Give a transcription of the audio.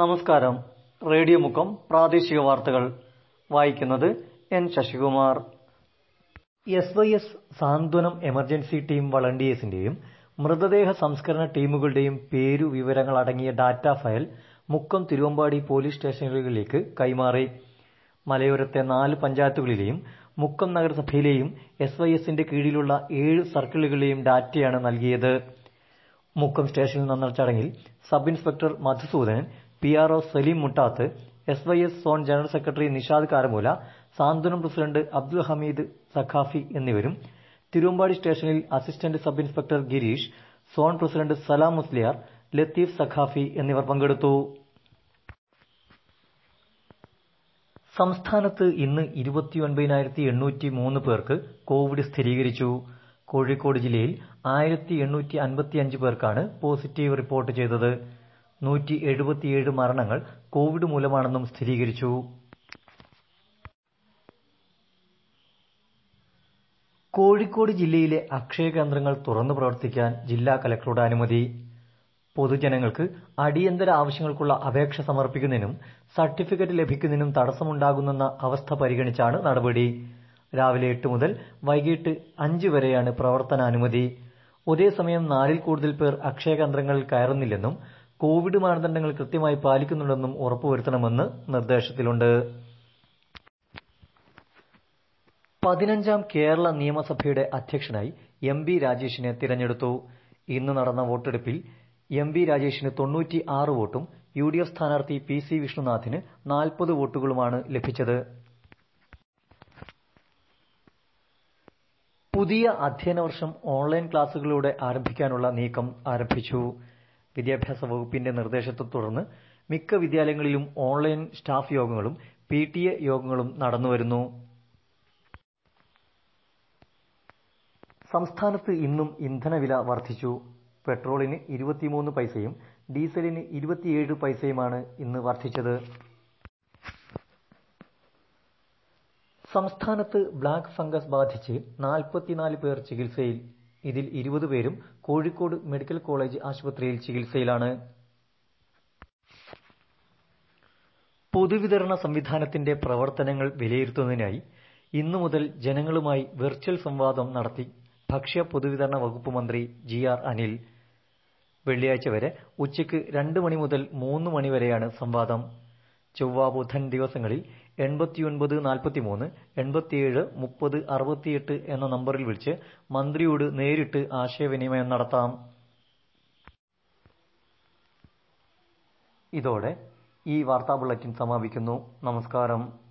നമസ്കാരം. റേഡിയോ മുക്കം പ്രാദേശിക വാർത്തകൾ. വായിക്കുന്നത് N Sasikumar. S Y S സാന്ത്വനം എമർജൻസി ടീം വളണ്ടിയേഴ്സിന്റെയും മൃതദേഹ സംസ്കരണ ടീമുകളുടെയും പേരു വിവരങ്ങൾ അടങ്ങിയ data file Mukkam Thiruvambady police സ്റ്റേഷനുകളിലേക്ക് കൈമാറി. മലയോരത്തെ നാല് പഞ്ചായത്തുകളിലെയും മുക്കം നഗരസഭയിലെയും എസ് വൈ എസിന്റെ കീഴിലുള്ള ഏഴ് സർക്കിളുകളിലെയും ഡാറ്റയാണ് നൽകിയത്. മുക്കം സ്റ്റേഷനിൽ നടന്ന ചടങ്ങിൽ sub inspector Madhusoodanan P R O Saleem Muttath S Y S zone general secretary Nishad Karamoola സാന്ത്വനം പ്രസിഡന്റ് അബ്ദുൽ ഹമീദ് സഖാഫി എന്നിവരും തിരുവമ്പാടി സ്റ്റേഷനിൽ assistant sub inspector Girish zone president Salam Musliyar Latheef Saqafi എന്നിവർ പങ്കെടുത്തു. സംസ്ഥാനത്ത് ഇന്ന് പേർക്ക് കോവിഡ് സ്ഥിരീകരിച്ചു. കോഴിക്കോട് ജില്ലയിൽ പേർക്കാണ് പോസിറ്റീവ് റിപ്പോർട്ട് ചെയ്തത്. നൂറ്റി എഴുപത്തിയേഴ് മരണങ്ങൾ കോവിഡ് മൂലമാണെന്നും സ്ഥിരീകരിച്ചു. കോഴിക്കോട് ജില്ലയിലെ അക്ഷയ കേന്ദ്രങ്ങൾ തുറന്നു പ്രവർത്തിക്കാൻ ജില്ലാ കലക്ടറുടെ അനുമതി. പൊതുജനങ്ങൾക്ക് അടിയന്തര ആവശ്യങ്ങൾക്കുള്ള അപേക്ഷ സമർപ്പിക്കുന്നതിനും സർട്ടിഫിക്കറ്റ് ലഭിക്കുന്നതിനും തടസ്സമുണ്ടാകുന്നെന്ന അവസ്ഥ പരിഗണിച്ചാണ് നടപടി. രാവിലെ എട്ട് മുതൽ വൈകിട്ട് അഞ്ച് വരെയാണ് പ്രവർത്തനാനുമതി. ഒരേസമയം നാലിൽ കൂടുതൽ പേർ അക്ഷയ കേന്ദ്രങ്ങളിൽ കയറുന്നില്ലെന്നും കോവിഡ് മാനദണ്ഡങ്ങൾ കൃത്യമായി പാലിക്കുന്നുണ്ടെന്നും ഉറപ്പുവരുത്തണമെന്ന് നിർദ്ദേശത്തിലുണ്ട്. പതിനഞ്ചാം കേരള നിയമസഭയുടെ അധ്യക്ഷനായി എം ബി രാജേഷിനെ തിരഞ്ഞെടുത്തു. ഇന്ന് നടന്ന വോട്ടെടുപ്പിൽ എം ബി രാജേഷിന് തൊണ്ണൂറ്റി ആറ് വോട്ടും യു ഡി എഫ് സ്ഥാനാർത്ഥി പി സി വിഷ്ണുനാഥിന് നാൽപ്പത് വോട്ടുകളുമാണ് ലഭിച്ചത്. പുതിയ അധ്യയന വർഷം ഓൺലൈൻ ക്ലാസുകളിലൂടെ ആരംഭിക്കാനുള്ള നീക്കം ആരംഭിച്ചു. വിദ്യാഭ്യാസ വകുപ്പിന്റെ നിർദ്ദേശത്തെ തുടർന്ന് മിക്ക വിദ്യാലയങ്ങളിലും ഓൺലൈൻ സ്റ്റാഫ് യോഗങ്ങളും പി ടി എ യോഗങ്ങളും നടന്നുവരുന്നു സംസ്ഥാനത്ത് ഇന്നും ഇന്ധനവില വർദ്ധിച്ചു. പെട്രോളിന് ഇരുപത്തിമൂന്ന് പൈസയും ഡീസലിന് ഇരുപത്തിയേഴ് പൈസയുമാണ് ഇന്ന് വർദ്ധിച്ചത്. സംസ്ഥാനത്ത് ബ്ലാക്ക് ഫംഗസ് ബാധിച്ച് നാൽപ്പത്തിനാല് പേർ ചികിത്സയിൽ. ഇതിൽ ഇരുപത് പേരും കോഴിക്കോട് മെഡിക്കൽ കോളേജ് ആശുപത്രിയിൽ ചികിത്സയിലാണ്. പൊതുവിതരണ സംവിധാനത്തിന്റെ പ്രവർത്തനങ്ങൾ വിലയിരുത്തുന്നതിനായി ഇന്നു മുതൽ ജനങ്ങളുമായി വെർച്വൽ സംവാദം നടത്തി ഭക്ഷ്യ പൊതുവിതരണ വകുപ്പ് മന്ത്രി ജി ആർ അനിൽ. വെള്ളിയാഴ്ച വരെ ഉച്ചയ്ക്ക് രണ്ട് മണി മുതൽ മൂന്ന് മണി വരെയാണ് സംവാദം. ചൊവ്വ ബുധൻ ദിവസങ്ങളിൽ എൺപത്തിയൊൻപത് നാൽപ്പത്തിമൂന്ന് എൺപത്തിയേഴ് മുപ്പത് അറുപത്തിയെട്ട് എന്ന നമ്പറിൽ വിളിച്ച് മന്ത്രിയോട് നേരിട്ട് ആശയവിനിമയം നടത്താം. ഇതോടെ ഈ വാർത്താ ബുള്ളറ്റിൻ സമാപിക്കുന്നു. നമസ്കാരം.